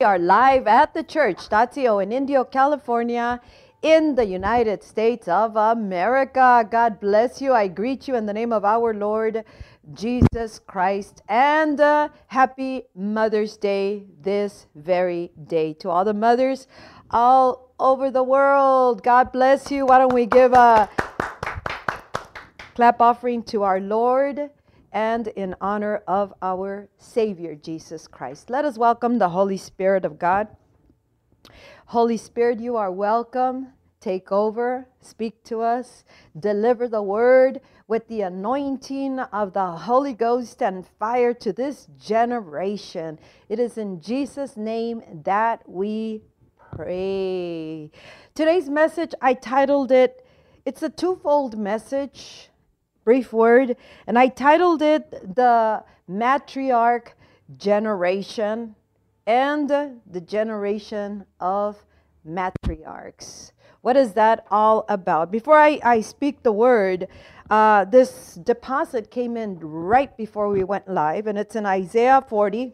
We are live at the church, dot co in Indio, California, in the United States of America. God bless you. I greet you in the name of our Lord Jesus Christ and uh, happy Mother's Day this very day. To all the mothers all over the world, God bless you. Why don't we give a clap offering to our Lord? And in honor of our Savior, Jesus Christ. Let us welcome the Holy Spirit of God. Holy Spirit, you are welcome. Take over, speak to us, deliver the word with the anointing of the Holy Ghost and fire to this generation. It is in Jesus' name that we pray. Today's message, I titled it, it's a twofold message brief word, and I titled it The Matriarch Generation and the Generation of Matriarchs. What is that all about? Before I, I speak the word, uh, this deposit came in right before we went live, and it's in Isaiah 40,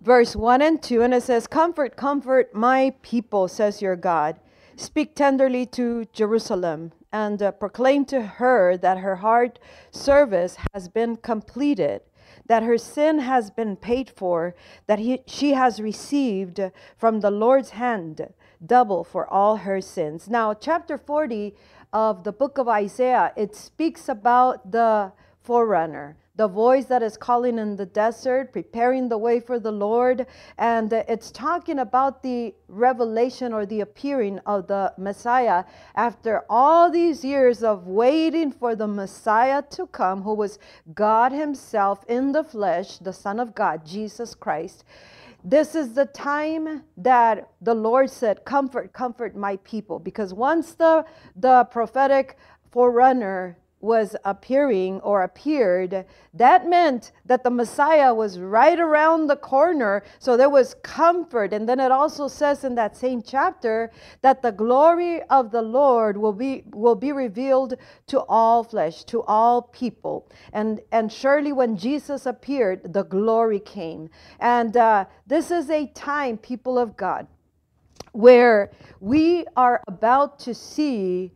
verse 1 and 2, and it says, Comfort, comfort my people, says your God. Speak tenderly to Jerusalem and uh, proclaim to her that her heart service has been completed, that her sin has been paid for, that he, she has received from the Lord's hand double for all her sins. Now, chapter 40 of the book of Isaiah, it speaks about the forerunner the voice that is calling in the desert, preparing the way for the Lord. And it's talking about the revelation or the appearing of the Messiah after all these years of waiting for the Messiah to come, who was God Himself in the flesh, the Son of God, Jesus Christ. This is the time that the Lord said, Comfort, comfort my people. Because once the, the prophetic forerunner was appearing or appeared, that meant that the Messiah was right around the corner. So there was comfort. And then it also says in that same chapter that the glory of the Lord will be will be revealed to all flesh, to all people. And and surely when Jesus appeared, the glory came. And uh, this is a time, people of God, where we are about to see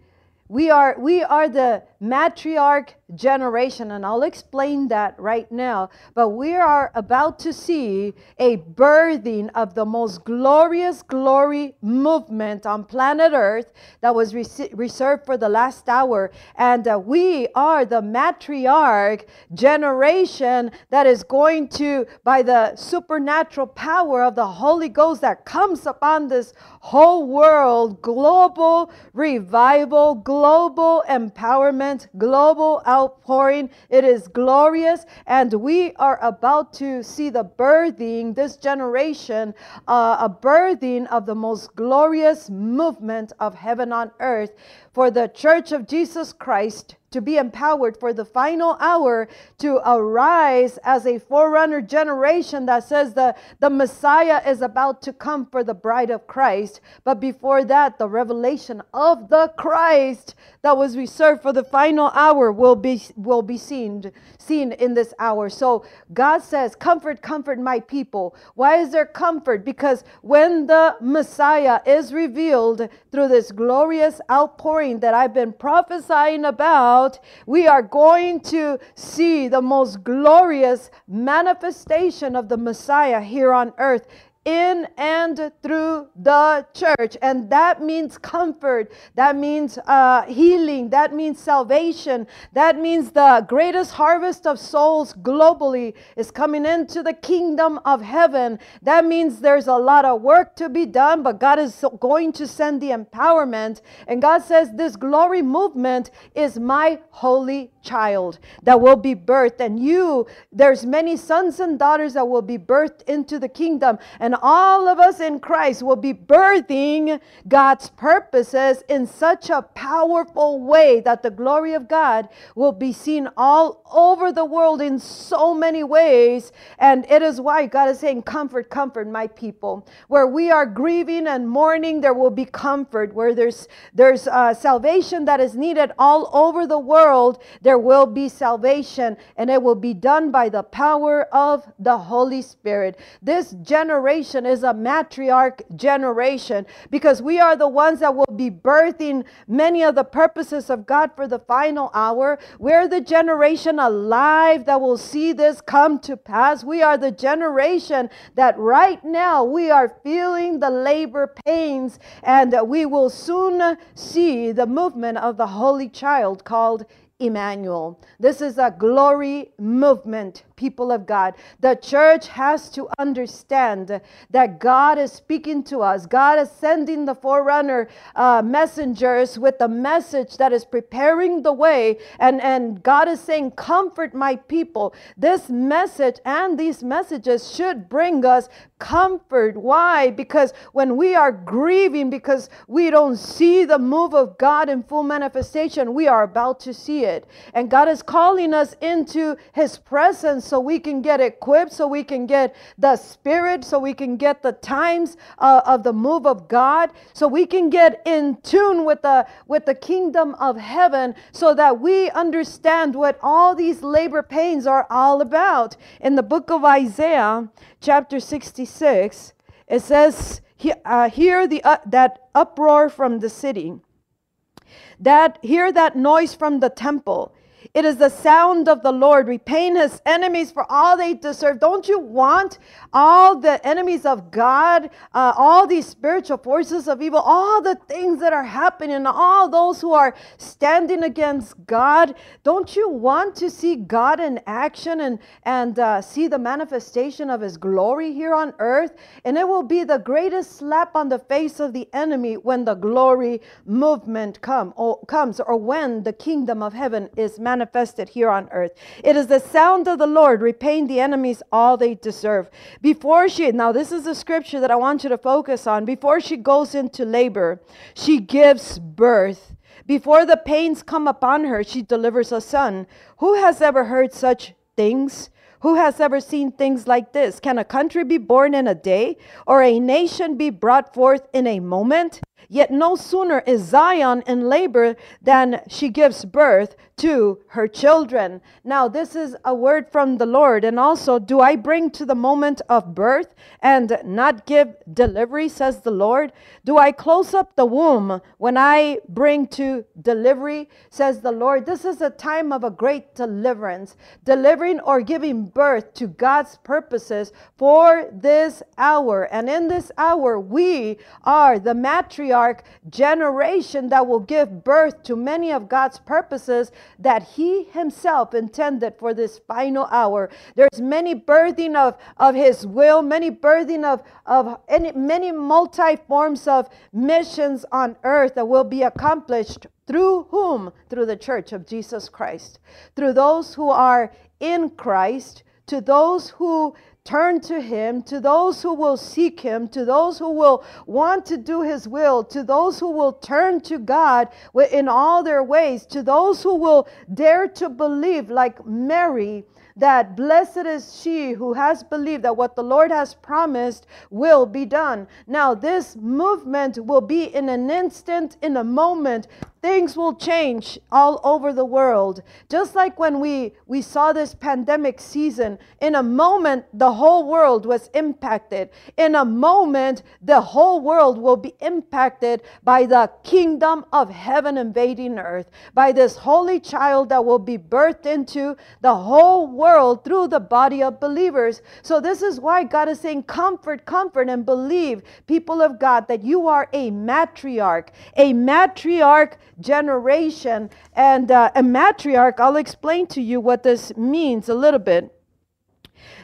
we are we are the matriarch generation, and I'll explain that right now. But we are about to see a birthing of the most glorious glory movement on planet Earth that was reserved for the last hour. And uh, we are the matriarch generation that is going to, by the supernatural power of the Holy Ghost that comes upon this whole world, global revival, global empowerment, global outpouring. It is glorious, and we are about to see the birthing, this generation, uh, a birthing of the most glorious movement of heaven on earth for the church of Jesus Christ to be empowered for the final hour to arise as a forerunner generation that says the, the Messiah is about to come for the bride of Christ. But before that, the revelation of the Christ that was reserved for the final hour will be will be seen seen in this hour. So God says, Comfort, comfort my people. Why is there comfort? Because when the Messiah is revealed through this glorious outpouring that I've been prophesying about out, we are going to see the most glorious manifestation of the Messiah here on earth in and through the church. And that means comfort, that means uh, healing, that means salvation, that means the greatest harvest of souls globally is coming into the kingdom of heaven. That means there's a lot of work to be done, but God is going to send the empowerment. And God says, This glory movement is my holy child that will be birthed. And you, there's many sons and daughters that will be birthed into the kingdom. And all of us in Christ will be birthing God's purposes in such a powerful way that the glory of God will be seen all over the world in so many ways. And it is why God is saying, Comfort, comfort my people. Where we are grieving and mourning, there will be comfort. Where there's, there's uh, salvation that is needed all over the world, there there will be salvation and it will be done by the power of the Holy Spirit. This generation is a matriarch generation because we are the ones that will be birthing many of the purposes of God for the final hour. We're the generation alive that will see this come to pass. We are the generation that right now we are feeling the labor pains and we will soon see the movement of the Holy Child called Emmanuel. This is a glory movement, people of God. The church has to understand that God is speaking to us. God is sending the forerunner uh, messengers with a message that is preparing the way. And, and God is saying, Comfort my people. This message and these messages should bring us comfort. Why? Because when we are grieving because we don't see the move of God in full manifestation, we are about to see it. And God is calling us into His presence so we can get equipped, so we can get the Spirit, so we can get the times uh, of the move of God, so we can get in tune with the with the kingdom of heaven, so that we understand what all these labor pains are all about. In the book of Isaiah, chapter 66, it says, uh, "Hear the uh, that uproar from the city." that hear that noise from the temple. It is the sound of the Lord repaying his enemies for all they deserve. Don't you want all the enemies of God, uh, all these spiritual forces of evil, all the things that are happening, all those who are standing against God? Don't you want to see God in action and, and uh, see the manifestation of his glory here on earth? And it will be the greatest slap on the face of the enemy when the glory movement come, or, comes or when the kingdom of heaven is manifested manifested here on earth. It is the sound of the Lord repaying the enemies all they deserve. Before she, now this is the scripture that I want you to focus on. Before she goes into labor, she gives birth. Before the pains come upon her, she delivers a son. Who has ever heard such things? Who has ever seen things like this? Can a country be born in a day, or a nation be brought forth in a moment? Yet no sooner is Zion in labor than she gives birth to her children. Now, this is a word from the Lord. And also, do I bring to the moment of birth and not give delivery, says the Lord? Do I close up the womb when I bring to delivery, says the Lord? This is a time of a great deliverance, delivering or giving birth to God's purposes for this hour. And in this hour, we are the matriarch patriarch generation that will give birth to many of God's purposes that he himself intended for this final hour. There's many birthing of, of his will, many birthing of, of any, many multi forms of missions on earth that will be accomplished through whom? Through the church of Jesus Christ. Through those who are in Christ, to those who turn to Him, to those who will seek Him, to those who will want to do His will, to those who will turn to God in all their ways, to those who will dare to believe, like Mary, that blessed is she who has believed that what the Lord has promised will be done. Now, this movement will be in an instant, in a moment things will change all over the world. Just like when we we saw this pandemic season in a moment the whole world was impacted. In a moment the whole world will be impacted by the kingdom of heaven invading earth by this holy child that will be birthed into the whole world through the body of believers. So this is why God is saying comfort comfort and believe people of God that you are a matriarch a matriarch generation. And uh, a matriarch, I'll explain to you what this means a little bit.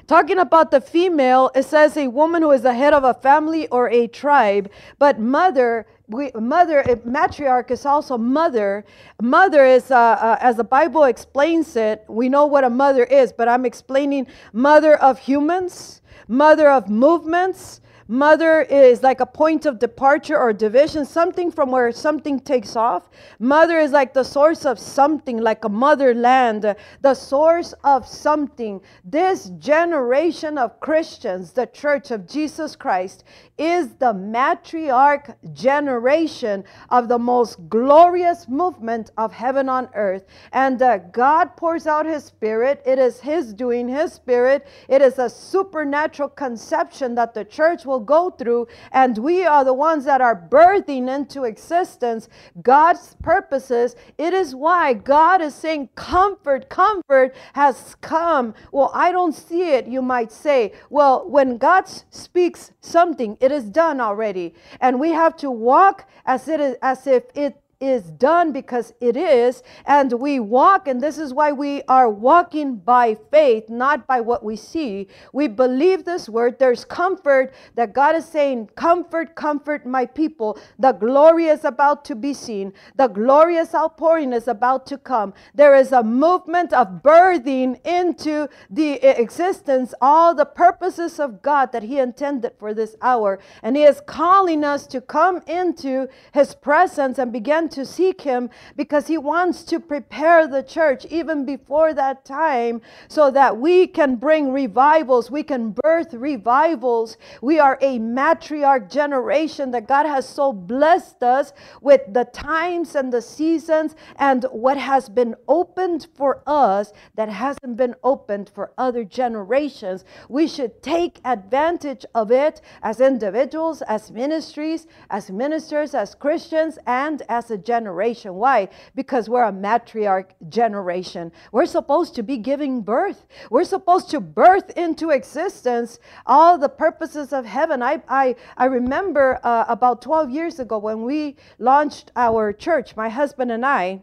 Talking about the female, it says a woman who is the head of a family or a tribe, but mother we, mother matriarch is also mother mother is uh, uh, as the bible explains it we know what a mother is but i'm explaining mother of humans mother of movements Mother is like a point of departure or division, something from where something takes off. Mother is like the source of something, like a motherland, the source of something. This generation of Christians, the church of Jesus Christ, is the matriarch generation of the most glorious movement of heaven on earth. And uh, God pours out his spirit. It is his doing, his spirit. It is a supernatural conception that the church will go through. And we are the ones that are birthing into existence God's purposes. It is why God is saying, Comfort, comfort has come. Well, I don't see it, you might say. Well, when God speaks something, it is done already. And we have to walk as it is as if it is done because it is, and we walk, and this is why we are walking by faith, not by what we see. We believe this word. There's comfort that God is saying, Comfort, comfort my people. The glory is about to be seen, the glorious outpouring is about to come. There is a movement of birthing into the existence all the purposes of God that He intended for this hour, and He is calling us to come into His presence and begin to seek Him because He wants to prepare the church even before that time so that we can bring revivals, we can birth revivals. We are a matriarch generation that God has so blessed us with the times and the seasons and what has been opened for us that hasn't been opened for other generations. We should take advantage of it as individuals, as ministries, as ministers, as Christians, and as a generation. Why? Because we're a matriarch generation. We're supposed to be giving birth. We're supposed to birth into existence all the purposes of heaven. I, I, I remember uh, about 12 years ago when we launched our church, my husband and I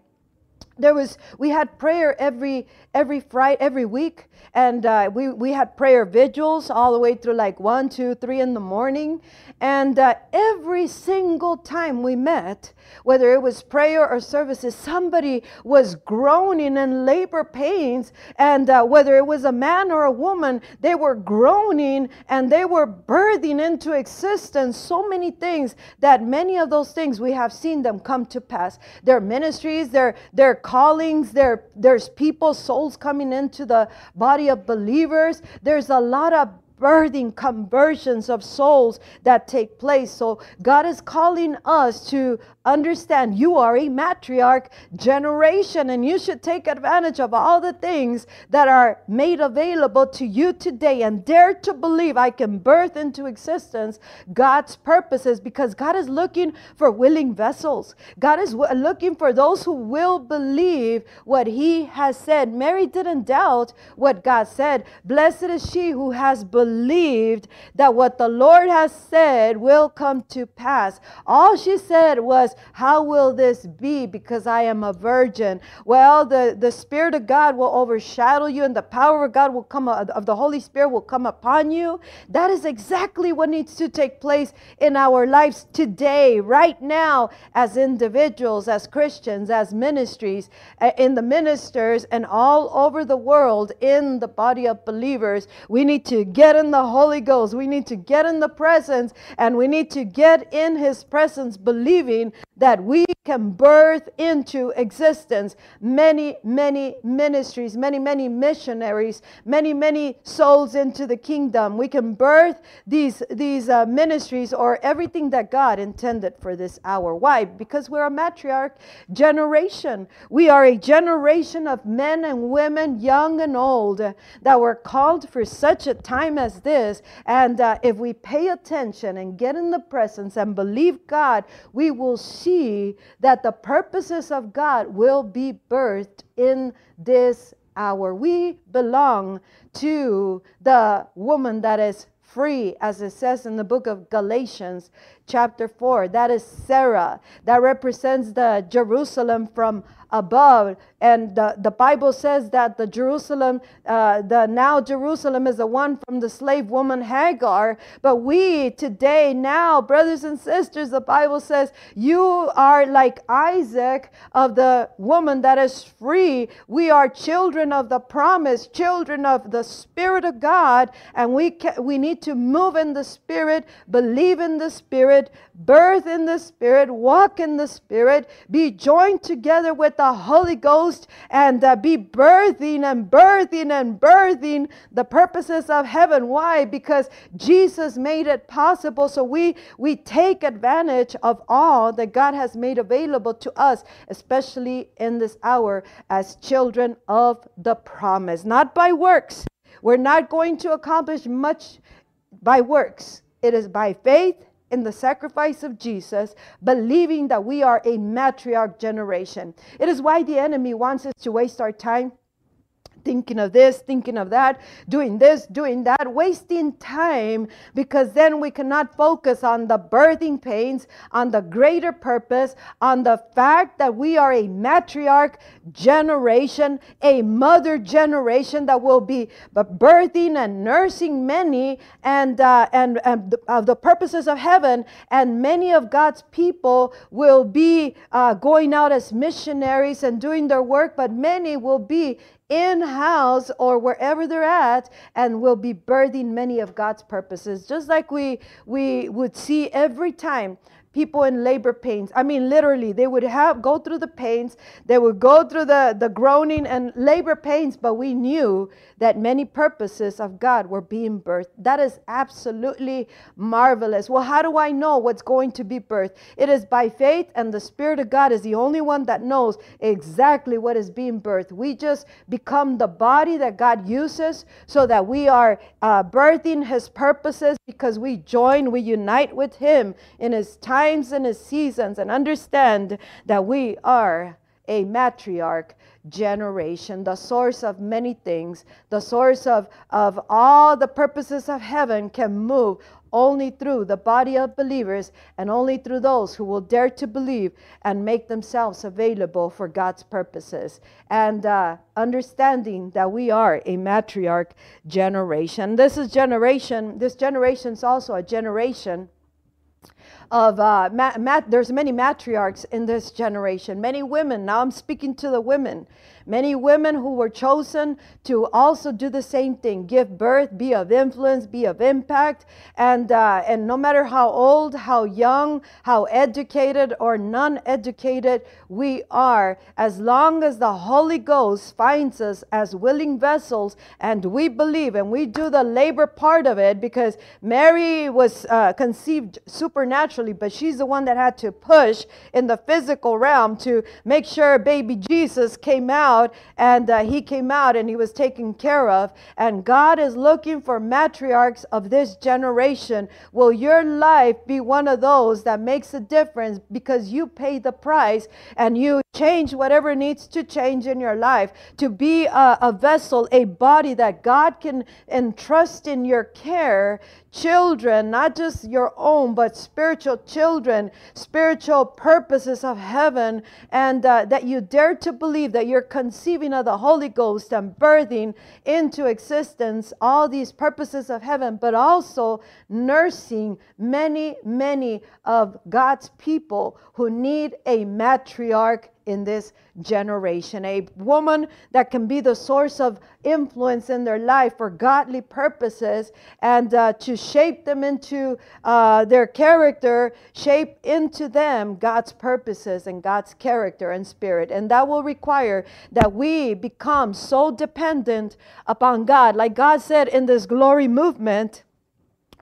there was we had prayer every every friday every week and uh, we we had prayer vigils all the way through like one two three in the morning and uh, every single time we met whether it was prayer or services somebody was groaning in labor pains and uh, whether it was a man or a woman they were groaning and they were birthing into existence so many things that many of those things we have seen them come to pass. Their ministries their their callings there there's people souls coming into the body of believers. There's a lot of birthing conversions of souls that take place. So God is calling us to understand you are a matriarch generation and you should take advantage of all the things that are made available to you today and dare to believe I can birth into existence God's purposes because God is looking for willing vessels. God is looking for those who will believe what he has said. Mary didn't doubt what God said. Blessed is she who has believed that what the Lord has said will come to pass. All she said was how will this be because I am a virgin? Well, the, the Spirit of God will overshadow you and the power of God will come, uh, of the Holy Spirit will come upon you. That is exactly what needs to take place in our lives today, right now, as individuals, as Christians, as ministries, uh, in the ministers, and all over the world in the body of believers. We need to get in the Holy Ghost. We need to get in the presence and we need to get in His presence believing that we can birth into existence many, many ministries, many, many missionaries, many, many souls into the kingdom. We can birth these, these uh, ministries or everything that God intended for this hour. Why? Because we're a matriarch generation. We are a generation of men and women, young and old, that were called for such a time as this. And uh, if we pay attention and get in the presence and believe God, we will see that the purposes of God will be birthed in this hour. We belong to the woman that is free, as it says in the book of Galatians, chapter 4. That is Sarah. That represents the Jerusalem from above. And the, the Bible says that the Jerusalem, uh, the now Jerusalem is the one from the slave woman Hagar. But we today, now, brothers and sisters, the Bible says you are like Isaac of the woman that is free. We are children of the promise, children of the Spirit of God, and we, ca- we need need to move in the Spirit, believe in the Spirit, birth in the Spirit, walk in the Spirit, be joined together with the Holy Ghost, and uh, be birthing and birthing and birthing the purposes of heaven. Why? Because Jesus made it possible. So we we take advantage of all that God has made available to us, especially in this hour as children of the promise, not by works. We're not going to accomplish much by works. It is by faith in the sacrifice of Jesus, believing that we are a matriarch generation. It is why the enemy wants us to waste our time thinking of this, thinking of that, doing this, doing that, wasting time because then we cannot focus on the birthing pains, on the greater purpose, on the fact that we are a matriarch generation, a mother generation that will be birthing and nursing many and, uh, and, and of the purposes of heaven, and many of God's people will be uh, going out as missionaries and doing their work, but many will be in house or wherever they're at and will be birthing many of God's purposes. Just like we we would see every time people in labor pains. I mean, literally, they would have go through the pains, they would go through the, the groaning and labor pains, but we knew that many purposes of God were being birthed. That is absolutely marvelous. Well, how do I know what's going to be birthed? It is by faith, and the Spirit of God is the only one that knows exactly what is being birthed. We just become the body that God uses so that we are uh, birthing His purposes because we join, we unite with Him in His time times and his seasons and understand that we are a matriarch generation, the source of many things, the source of, of all the purposes of heaven can move only through the body of believers and only through those who will dare to believe and make themselves available for God's purposes. And uh, understanding that we are a matriarch generation. This is generation, this generation is also a generation of uh, there's many matriarchs in this generation many women now i'm speaking to the women Many women who were chosen to also do the same thing give birth, be of influence, be of impact. And, uh, and no matter how old, how young, how educated, or non educated we are, as long as the Holy Ghost finds us as willing vessels and we believe and we do the labor part of it, because Mary was uh, conceived supernaturally, but she's the one that had to push in the physical realm to make sure baby Jesus came out out and uh, he came out and he was taken care of. And God is looking for matriarchs of this generation. Will your life be one of those that makes a difference because you pay the price and you change whatever needs to change in your life to be a, a vessel, a body that God can entrust in your care children, not just your own, but spiritual children, spiritual purposes of heaven, and uh, that you dare to believe that you're conceiving of the Holy Ghost and birthing into existence all these purposes of heaven, but also nursing many, many of God's people who need a matriarch in this generation. A woman that can be the source of influence in their life for godly purposes and uh, to shape them into uh, their character, shape into them God's purposes and God's character and spirit. And that will require that we become so dependent upon God. Like God said in this glory movement,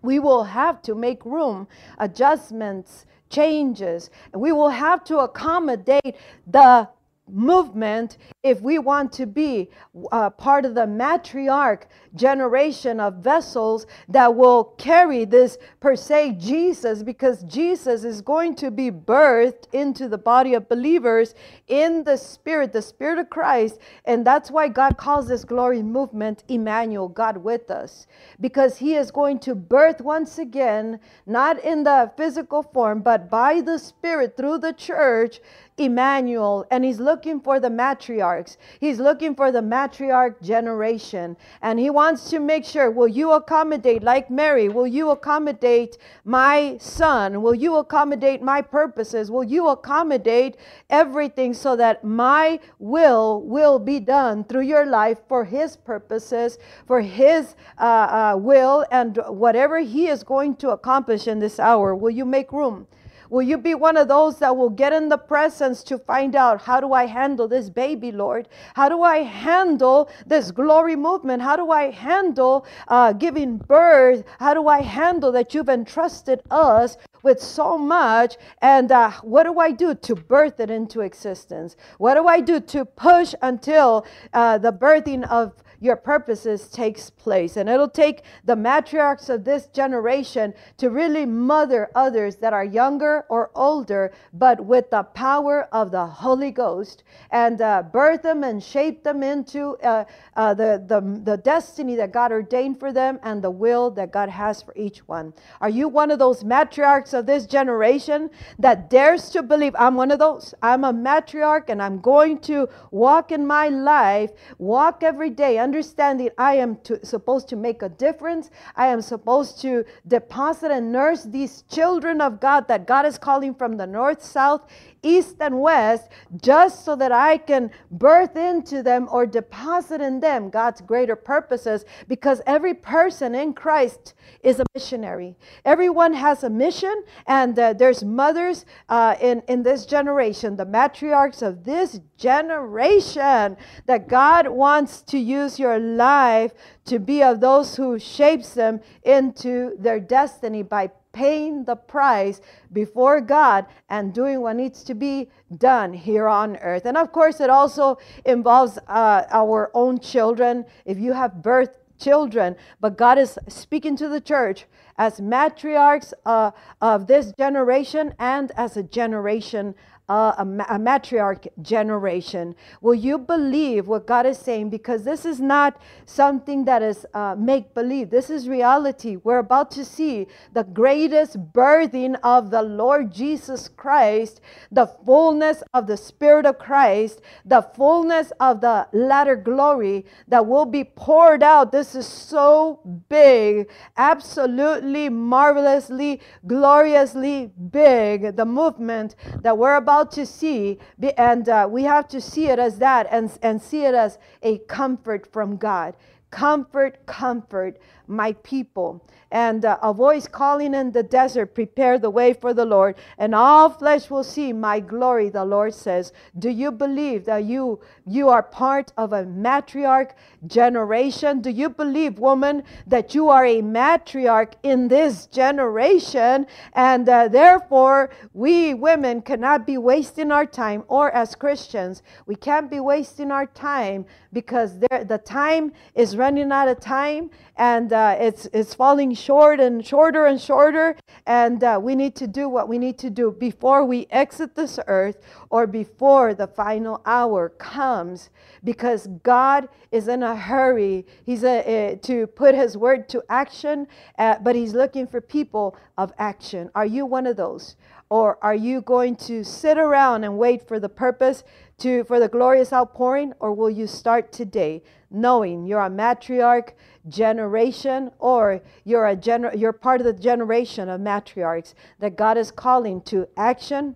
we will have to make room, adjustments, changes. We will have to accommodate the movement if we want to be uh, part of the matriarch generation of vessels that will carry this per se Jesus because Jesus is going to be birthed into the body of believers in the spirit the spirit of Christ and that's why God calls this glory movement Emmanuel God with us because he is going to birth once again not in the physical form but by the spirit through the church Emmanuel and he's looking for the matriarchs. He's looking for the matriarch generation. And he wants to make sure will you accommodate, like Mary, will you accommodate my son? Will you accommodate my purposes? Will you accommodate everything so that my will will be done through your life for his purposes, for his uh, uh, will, and whatever he is going to accomplish in this hour? Will you make room? Will you be one of those that will get in the presence to find out how do I handle this baby, Lord? How do I handle this glory movement? How do I handle uh, giving birth? How do I handle that you've entrusted us with so much? And uh, what do I do to birth it into existence? What do I do to push until uh, the birthing of your purposes takes place. And it'll take the matriarchs of this generation to really mother others that are younger or older, but with the power of the Holy Ghost and uh, birth them and shape them into uh, uh, the, the, the destiny that God ordained for them and the will that God has for each one. Are you one of those matriarchs of this generation that dares to believe I'm one of those? I'm a matriarch and I'm going to walk in my life, walk every day understanding I am to, supposed to make a difference. I am supposed to deposit and nurse these children of God that God is calling from the north, south, east and west, just so that I can birth into them or deposit in them God's greater purposes, because every person in Christ is a missionary. Everyone has a mission, and uh, there's mothers uh, in, in this generation, the matriarchs of this generation, that God wants to use your life to be of those who shapes them into their destiny by paying the price before God and doing what needs to be done here on earth. And of course, it also involves uh, our own children. If you have birth children, but God is speaking to the church as matriarchs uh, of this generation and as a generation a, a, matriarch generation. Will you believe what God is saying? Because this is not something that is uh, make believe. This is reality. We're about to see the greatest birthing of the Lord Jesus Christ, the fullness of the Spirit of Christ, the fullness of the latter glory that will be poured out. This is so big, absolutely marvelously, gloriously big. The movement that we're about to see, and uh, we have to see it as that and, and see it as a comfort from God. Comfort, comfort my people. And uh, a voice calling in the desert, prepare the way for the Lord, and all flesh will see my glory, the Lord says. Do you believe that you you are part of a matriarch generation? Do you believe, woman, that you are a matriarch in this generation? And uh, therefore, we women cannot be wasting our time, or as Christians, we can't be wasting our time because the time is running out of time and uh, it's, it's falling short and shorter and shorter. And uh, we need to do what we need to do before we exit this earth or before the final hour comes because God is in a hurry. He's a, a to put his word to action, uh, but he's looking for people of action. Are you one of those? Or are you going to sit around and wait for the purpose to for the glorious outpouring or will you start today knowing you're a matriarch generation or you're a gener- you're part of the generation of matriarchs that God is calling to action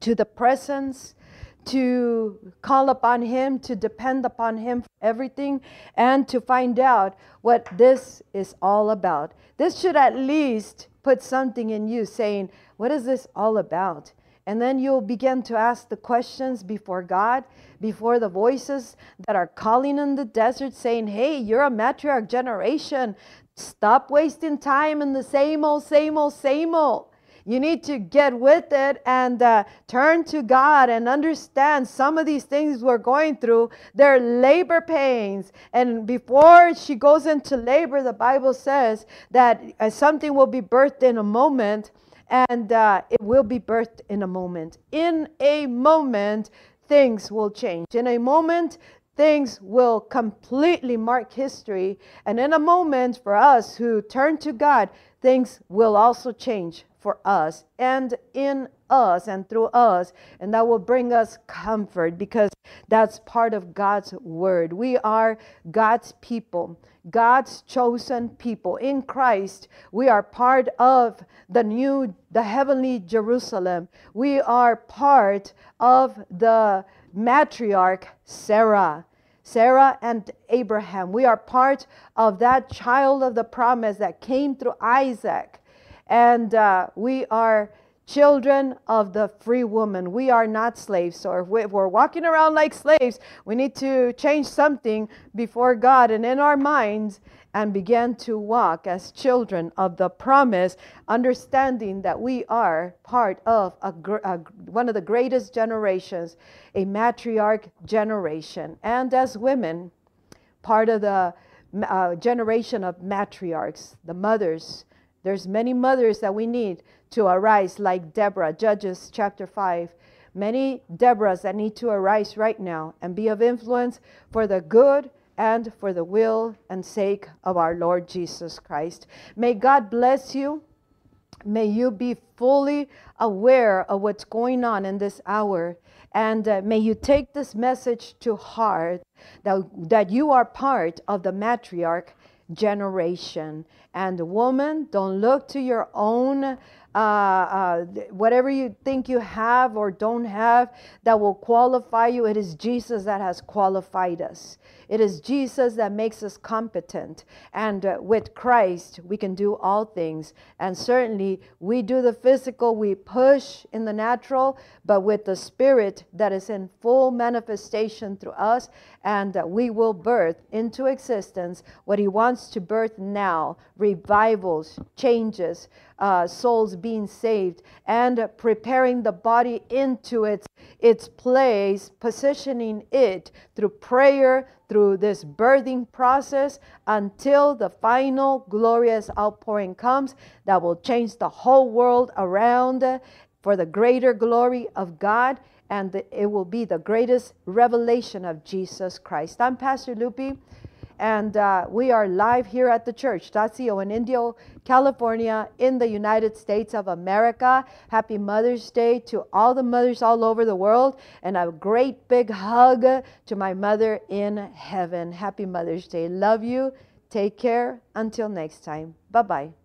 to the presence to call upon him to depend upon him for everything and to find out what this is all about. This should at least put something in you saying what is this all about and then you'll begin to ask the questions before God, before the voices that are calling in the desert, saying, Hey, you're a matriarch generation. Stop wasting time in the same old, same old, same old. You need to get with it and uh, turn to God and understand some of these things we're going through. They're labor pains. And before she goes into labor, the Bible says that uh, something will be birthed in a moment and uh, it will be birthed in a moment. In a moment, things will change. In a moment, things will completely mark history. And in a moment, for us who turn to God, things will also change for us and in us and through us. And that will bring us comfort because that's part of God's word. We are God's people, God's chosen people. In Christ, we are part of the new, the heavenly Jerusalem. We are part of the matriarch Sarah. Sarah and Abraham. We are part of that child of the promise that came through Isaac. And uh, we are children of the free woman. We are not slaves. So if we're walking around like slaves, we need to change something before God and in our minds and begin to walk as children of the promise, understanding that we are part of a, a, one of the greatest generations, a matriarch generation. And as women, part of the uh, generation of matriarchs, the mothers. There's many mothers that we need to arise like Deborah, Judges chapter 5. Many Deborahs that need to arise right now and be of influence for the good and for the will and sake of our Lord Jesus Christ. May God bless you. May you be fully aware of what's going on in this hour. And uh, may you take this message to heart that, that you are part of the matriarch generation. And woman, don't look to your own uh, uh, whatever you think you have or don't have that will qualify you, it is Jesus that has qualified us. It is Jesus that makes us competent. And uh, with Christ, we can do all things. And certainly, we do the physical, we push in the natural, but with the Spirit that is in full manifestation through us, and uh, we will birth into existence what He wants to birth now revivals, changes uh, souls being saved and preparing the body into its its place, positioning it through prayer, through this birthing process until the final glorious outpouring comes that will change the whole world around for the greater glory of God and it will be the greatest revelation of Jesus Christ. I'm Pastor Lupi. And uh, we are live here at the church, dot co in Indio, California, in the United States of America. Happy Mother's Day to all the mothers all over the world. And a great big hug to my mother in heaven. Happy Mother's Day. Love you. Take care. Until next time. Bye bye.